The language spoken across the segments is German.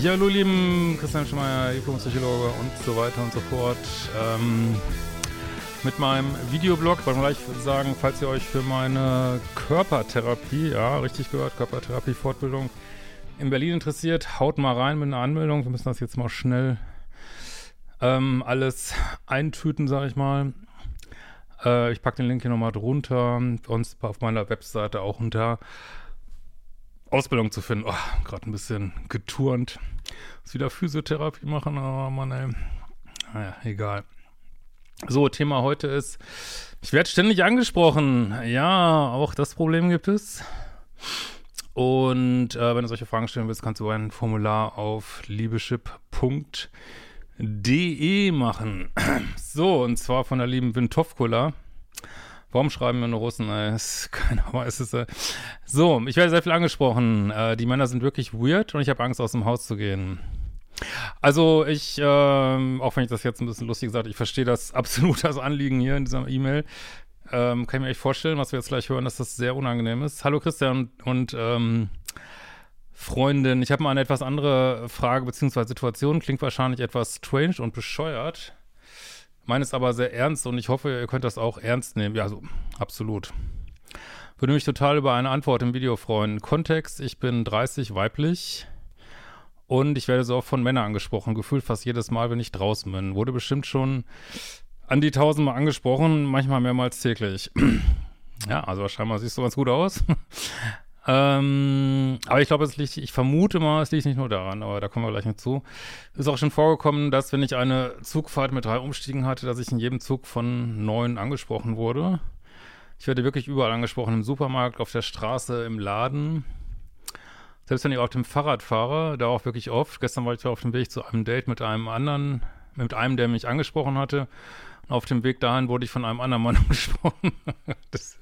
Ja, hallo lieben Christian Schmeier, Diplom-Psychologe und so weiter und so fort. Ähm, mit meinem Videoblog, wollte gleich sagen, falls ihr euch für meine Körpertherapie, ja, richtig gehört, Körpertherapie-Fortbildung in Berlin interessiert, haut mal rein mit einer Anmeldung. Wir müssen das jetzt mal schnell ähm, alles eintüten, sag ich mal. Äh, ich packe den Link hier nochmal drunter, sonst auf meiner Webseite auch unter Ausbildung zu finden. Oh, gerade ein bisschen geturnt. Muss wieder Physiotherapie machen, aber oh Mann, ey. Naja, egal. So, Thema heute ist, ich werde ständig angesprochen. Ja, auch das Problem gibt es. Und äh, wenn du solche Fragen stellen willst, kannst du ein Formular auf liebeschip.de machen. So, und zwar von der lieben Wintowkola. Warum schreiben wir nur Russen? Ey, ist, keiner weiß es. Äh. So, ich werde sehr viel angesprochen. Äh, die Männer sind wirklich weird und ich habe Angst, aus dem Haus zu gehen. Also ich, äh, auch wenn ich das jetzt ein bisschen lustig gesagt ich verstehe das absolut das Anliegen hier in dieser E-Mail. Ähm, kann ich mir echt vorstellen, was wir jetzt gleich hören, dass das sehr unangenehm ist. Hallo Christian und ähm, Freundin, ich habe mal eine etwas andere Frage bzw. Situation. Klingt wahrscheinlich etwas strange und bescheuert. Meine ist aber sehr ernst und ich hoffe, ihr könnt das auch ernst nehmen. Ja, so, absolut. Würde mich total über eine Antwort im Video freuen. Kontext, ich bin 30, weiblich und ich werde so oft von Männern angesprochen. Gefühlt fast jedes Mal, wenn ich draußen bin. Wurde bestimmt schon an die tausendmal angesprochen, manchmal mehrmals täglich. ja, also scheinbar siehst du ganz gut aus. Ähm, aber ich glaube, es liegt, ich vermute mal, es liegt nicht nur daran, aber da kommen wir gleich noch zu. Ist auch schon vorgekommen, dass wenn ich eine Zugfahrt mit drei Umstiegen hatte, dass ich in jedem Zug von neun angesprochen wurde. Ich werde wirklich überall angesprochen, im Supermarkt, auf der Straße, im Laden. Selbst wenn ich auf dem Fahrrad fahre, da auch wirklich oft. Gestern war ich auf dem Weg zu einem Date mit einem anderen, mit einem, der mich angesprochen hatte. Und auf dem Weg dahin wurde ich von einem anderen Mann angesprochen. das,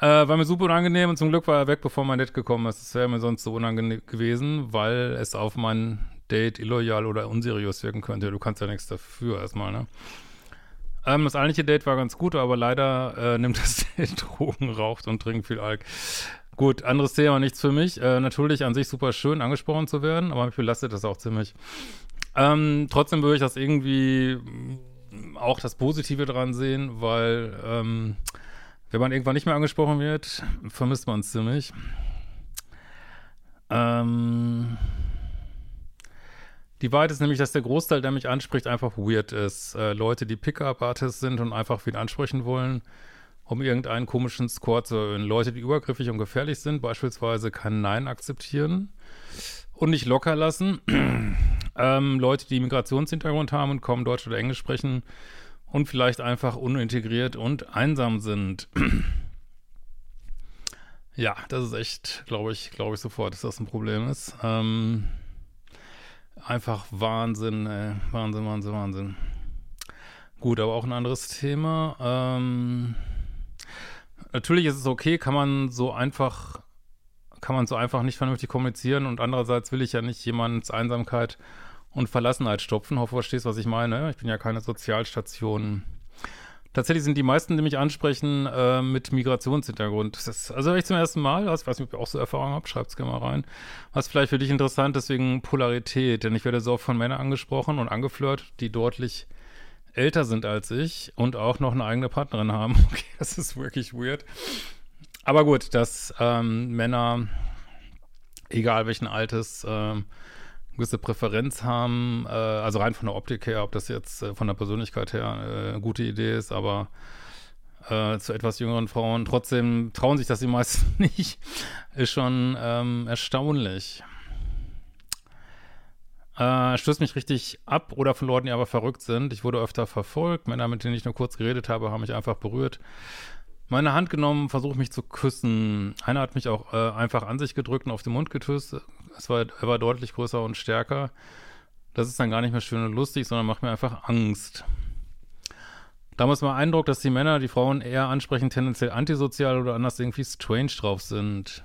äh, war mir super unangenehm und zum Glück war er weg, bevor mein Date gekommen ist. Es wäre mir sonst so unangenehm gewesen, weil es auf mein Date illoyal oder unseriös wirken könnte. Du kannst ja nichts dafür erstmal, ne? Ähm, das eigentliche Date war ganz gut, aber leider äh, nimmt das Date Drogen, raucht und trinkt viel Alk. Gut, anderes Thema, nichts für mich. Äh, natürlich an sich super schön, angesprochen zu werden, aber mich belastet das auch ziemlich. Ähm, trotzdem würde ich das irgendwie auch das Positive dran sehen, weil ähm, wenn man irgendwann nicht mehr angesprochen wird, vermisst man es ziemlich. Ähm, die Wahrheit ist nämlich, dass der Großteil, der mich anspricht, einfach weird ist. Äh, Leute, die Pickup-Artists sind und einfach viel ansprechen wollen, um irgendeinen komischen Score zu erhöhen. Leute, die übergriffig und gefährlich sind, beispielsweise kein Nein akzeptieren und nicht locker lassen. ähm, Leute, die Migrationshintergrund haben und kaum Deutsch oder Englisch sprechen und vielleicht einfach unintegriert und einsam sind. ja, das ist echt, glaube ich, glaube ich sofort, dass das ein Problem ist. Ähm, einfach Wahnsinn, ey. Wahnsinn, Wahnsinn, Wahnsinn. Gut, aber auch ein anderes Thema. Ähm, natürlich ist es okay, kann man so einfach, kann man so einfach nicht vernünftig kommunizieren und andererseits will ich ja nicht jemandens Einsamkeit und Verlassenheit stopfen. Hoffe, du verstehst, was ich meine. Ich bin ja keine Sozialstation. Tatsächlich sind die meisten, die mich ansprechen, äh, mit Migrationshintergrund. Das ist also ich zum ersten Mal, also ich weiß nicht, ob ihr auch so Erfahrungen habt, schreibt es gerne mal rein. Was vielleicht für dich interessant, deswegen Polarität, denn ich werde so oft von Männern angesprochen und angeflirtet, die deutlich älter sind als ich und auch noch eine eigene Partnerin haben. Okay, das ist wirklich weird. Aber gut, dass ähm, Männer, egal welchen Alters, ähm, gewisse Präferenz haben, äh, also rein von der Optik her, ob das jetzt äh, von der Persönlichkeit her äh, eine gute Idee ist, aber äh, zu etwas jüngeren Frauen trotzdem trauen sich das die meisten nicht, ist schon ähm, erstaunlich. Äh, stößt mich richtig ab oder von Leuten, die aber verrückt sind. Ich wurde öfter verfolgt. Männer, mit denen ich nur kurz geredet habe, haben mich einfach berührt. Meine Hand genommen, versucht mich zu küssen. Einer hat mich auch äh, einfach an sich gedrückt und auf den Mund geküsst. Es war, er war deutlich größer und stärker. Das ist dann gar nicht mehr schön und lustig, sondern macht mir einfach Angst. Damals war Eindruck, dass die Männer die Frauen eher ansprechen, tendenziell antisozial oder anders irgendwie strange drauf sind.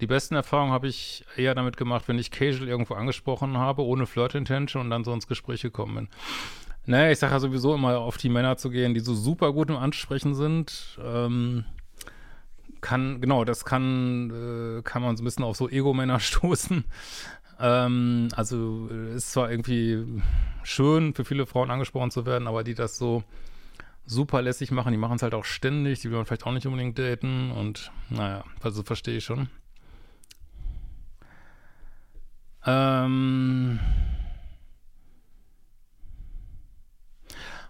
Die besten Erfahrungen habe ich eher damit gemacht, wenn ich casual irgendwo angesprochen habe, ohne Flirt-Intention und dann so ins Gespräch gekommen bin. Naja, ich sage ja sowieso immer auf die Männer zu gehen, die so super gut im Ansprechen sind. Ähm, kann, genau, das kann, äh, kann man so ein bisschen auf so Ego-Männer stoßen. Ähm, also ist zwar irgendwie schön für viele Frauen angesprochen zu werden, aber die das so super lässig machen, die machen es halt auch ständig, die will man vielleicht auch nicht unbedingt daten und naja, also verstehe ich schon. Ähm,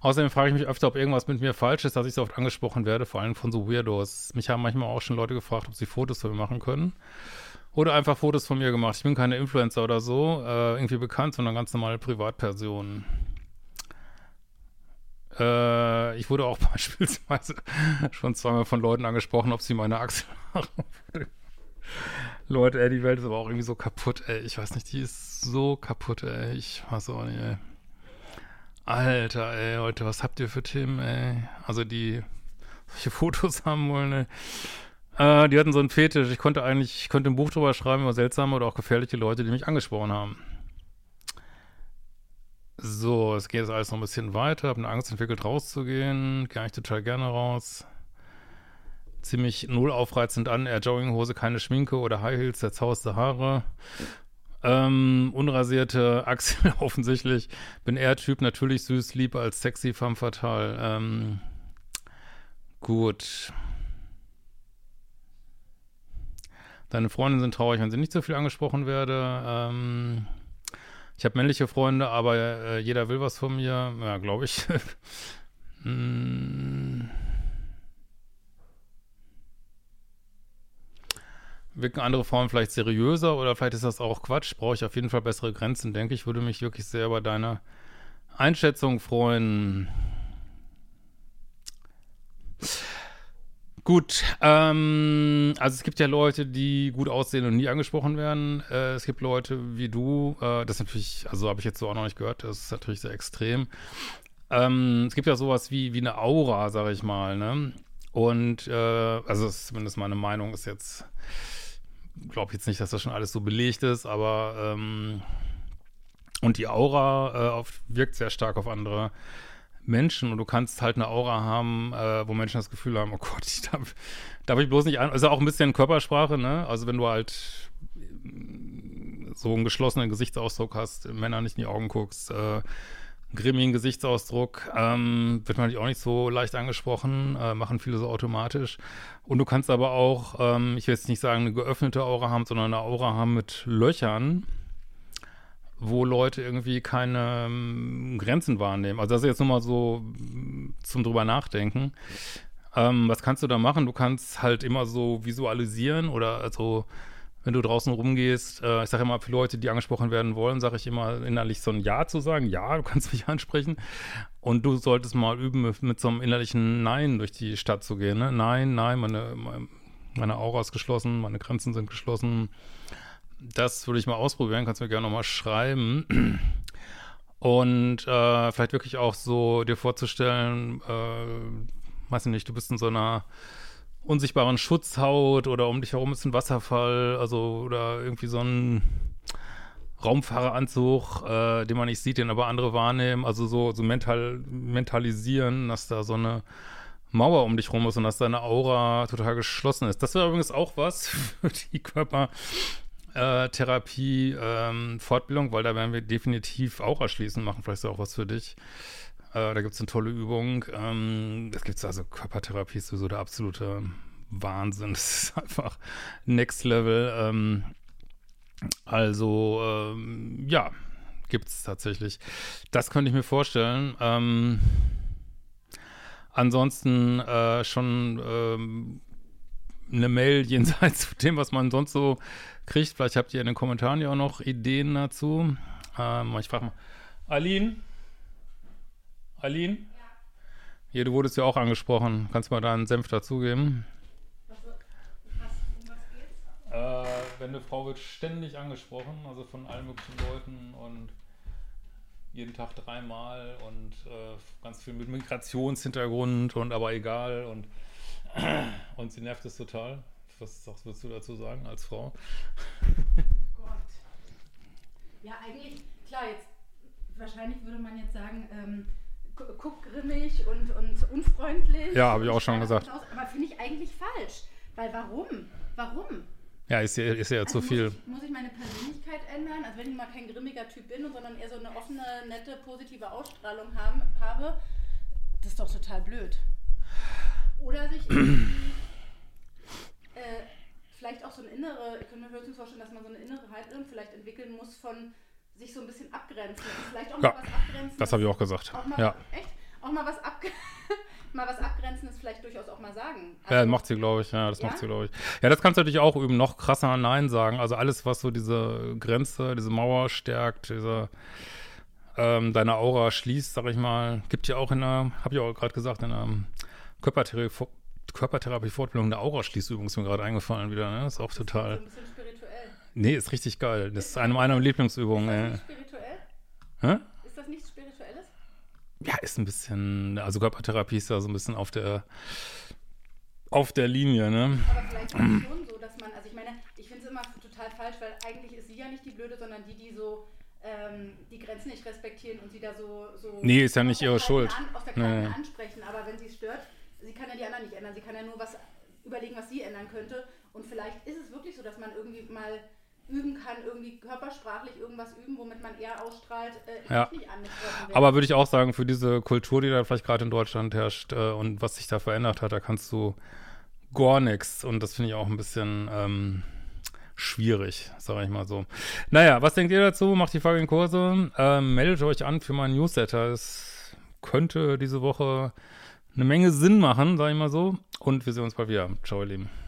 Außerdem frage ich mich öfter, ob irgendwas mit mir falsch ist, dass ich so oft angesprochen werde, vor allem von so Weirdos. Mich haben manchmal auch schon Leute gefragt, ob sie Fotos von mir machen können. Oder einfach Fotos von mir gemacht. Ich bin keine Influencer oder so, äh, irgendwie bekannt, sondern ganz normale Privatperson. Äh, ich wurde auch beispielsweise schon zweimal von Leuten angesprochen, ob sie meine Achselhaare Leute, ey, die Welt ist aber auch irgendwie so kaputt, ey. Ich weiß nicht, die ist so kaputt, ey. Ich weiß auch nicht, ey. Alter, ey, Leute, was habt ihr für Themen, ey? Also die solche Fotos haben wollen, ey. Äh, die hatten so einen Fetisch. Ich konnte eigentlich, ich konnte ein Buch drüber schreiben über seltsame oder auch gefährliche Leute, die mich angesprochen haben. So, es geht jetzt alles noch ein bisschen weiter. Habe eine Angst entwickelt, rauszugehen. Gehe eigentlich total gerne raus. Ziemlich null aufreizend an. Eher Jogginghose, keine Schminke oder High Heels, zerzauste Haare. Ähm, unrasierte Achsel offensichtlich. Bin eher Typ natürlich süß, lieb als sexy, femme fatale. Ähm, gut. Deine Freunde sind traurig, wenn sie nicht so viel angesprochen werde. Ähm, ich habe männliche Freunde, aber äh, jeder will was von mir. Ja, glaube ich. hm. Wirken andere Frauen vielleicht seriöser oder vielleicht ist das auch Quatsch. Brauche ich auf jeden Fall bessere Grenzen, denke ich. Würde mich wirklich sehr über deine Einschätzung freuen. Gut, ähm, also es gibt ja Leute, die gut aussehen und nie angesprochen werden. Äh, es gibt Leute wie du, äh, das natürlich, also habe ich jetzt so auch noch nicht gehört, das ist natürlich sehr extrem. Ähm, es gibt ja sowas wie, wie eine Aura, sage ich mal, ne? Und, äh, also das ist zumindest meine Meinung, ist jetzt glaube jetzt nicht, dass das schon alles so belegt ist, aber ähm, und die Aura äh, auf, wirkt sehr stark auf andere Menschen und du kannst halt eine Aura haben, äh, wo Menschen das Gefühl haben, oh Gott, ich darf, darf ich bloß nicht an, also auch ein bisschen Körpersprache, ne? Also wenn du halt so einen geschlossenen Gesichtsausdruck hast, Männer nicht in die Augen guckst, äh, grimmigen Gesichtsausdruck, ähm, wird man natürlich auch nicht so leicht angesprochen, äh, machen viele so automatisch. Und du kannst aber auch, ähm, ich will jetzt nicht sagen, eine geöffnete Aura haben, sondern eine Aura haben mit Löchern, wo Leute irgendwie keine ähm, Grenzen wahrnehmen. Also das ist jetzt nur mal so zum drüber nachdenken. Ähm, was kannst du da machen? Du kannst halt immer so visualisieren oder also wenn du draußen rumgehst, äh, ich sage immer, für Leute, die angesprochen werden wollen, sage ich immer innerlich so ein Ja zu sagen. Ja, du kannst mich ansprechen. Und du solltest mal üben, mit, mit so einem innerlichen Nein durch die Stadt zu gehen. Ne? Nein, nein, meine, meine Aura ist geschlossen, meine Grenzen sind geschlossen. Das würde ich mal ausprobieren, kannst mir gerne nochmal schreiben. Und äh, vielleicht wirklich auch so dir vorzustellen, äh, weiß ich nicht, du bist in so einer unsichtbaren Schutzhaut oder um dich herum ist ein Wasserfall, also oder irgendwie so ein Raumfahreranzug, äh, den man nicht sieht, den aber andere wahrnehmen, also so, so mental, mentalisieren, dass da so eine Mauer um dich rum ist und dass deine Aura total geschlossen ist. Das wäre übrigens auch was für die Körpertherapie, ähm, Fortbildung, weil da werden wir definitiv auch erschließen machen. Vielleicht ist auch was für dich. Äh, da gibt es eine tolle Übung. Ähm, das gibt es also Körpertherapie ist so der absolute Wahnsinn. Das ist einfach Next Level. Ähm, also ähm, ja, gibt es tatsächlich. Das könnte ich mir vorstellen. Ähm, ansonsten äh, schon ähm, eine Mail jenseits von dem, was man sonst so kriegt. Vielleicht habt ihr in den Kommentaren ja auch noch Ideen dazu. Ähm, ich frage mal. Aline? Aline? Ja. Hier, du wurdest ja auch angesprochen. Kannst du mal da einen Senf dazugeben? Was, was, um was geht's? Äh, wenn eine Frau wird ständig angesprochen, also von allen möglichen Leuten und jeden Tag dreimal und äh, ganz viel mit Migrationshintergrund und aber egal und, und sie nervt es total. Was sagst, würdest du dazu sagen als Frau? Gott. Ja, eigentlich, klar, jetzt wahrscheinlich würde man jetzt sagen, ähm, guck grimmig und, und unfreundlich. Ja, habe ich auch schon gesagt. Aus, aber finde ich eigentlich falsch. Weil warum? Warum? Ja, ist ja, ist ja also zu viel. Muss ich, muss ich, meine Persönlichkeit ändern? Also wenn ich mal kein grimmiger Typ bin, sondern eher so eine offene, nette, positive Ausstrahlung haben, habe, das ist doch total blöd. Oder sich äh, vielleicht auch so eine innere, ich könnte mir höchstens vorstellen, dass man so eine innere Haltung vielleicht entwickeln muss von sich so ein bisschen abgrenzen. Vielleicht auch ja, mal was abgrenzen. Das habe ich auch gesagt. Auch mal, ja. Echt? Auch mal was abgrenzen. mal was abgrenzendes vielleicht durchaus auch mal sagen. Also, ja, das macht sie, glaube ich. Ja, das ja? macht sie, glaube ich. Ja, das kannst du natürlich auch üben, noch krasser Nein sagen. Also alles, was so diese Grenze, diese Mauer stärkt, diese ähm, deine Aura schließt, sag ich mal, gibt ja auch in einer, habe ich auch gerade gesagt, in einer Körpertherapie, Körpertherapie-Fortbildung eine Aura-Schließübung ist mir gerade eingefallen wieder. Ne? Das ist auch total. So. Nee, ist richtig geil. Das ist eine meiner Lieblingsübungen. Ist das nicht spirituell? Hä? Ist das nichts Spirituelles? Ja, ist ein bisschen, also Körpertherapie ist ja so ein bisschen auf der auf der Linie, ne? Aber vielleicht ist es schon so, dass man, also ich meine, ich finde es immer total falsch, weil eigentlich ist sie ja nicht die Blöde, sondern die, die so ähm, die Grenzen nicht respektieren und sie da so. so nee, ist ja nicht ihre Schuld. An, aus der Kalten nee. ansprechen, aber wenn sie es stört, sie kann ja die anderen nicht ändern. Sie kann ja nur was überlegen, was sie ändern könnte. Und vielleicht ist es wirklich so, dass man irgendwie mal üben kann, irgendwie körpersprachlich irgendwas üben, womit man eher ausstrahlt, äh, ja. nicht angesprochen Aber würde ich auch sagen, für diese Kultur, die da vielleicht gerade in Deutschland herrscht äh, und was sich da verändert hat, da kannst du gar nichts. Und das finde ich auch ein bisschen ähm, schwierig, sage ich mal so. Naja, was denkt ihr dazu? Macht die folgenden Kurse. Ähm, meldet euch an für meinen Newsletter. Es könnte diese Woche eine Menge Sinn machen, sage ich mal so. Und wir sehen uns bald wieder. Ciao, ihr Lieben.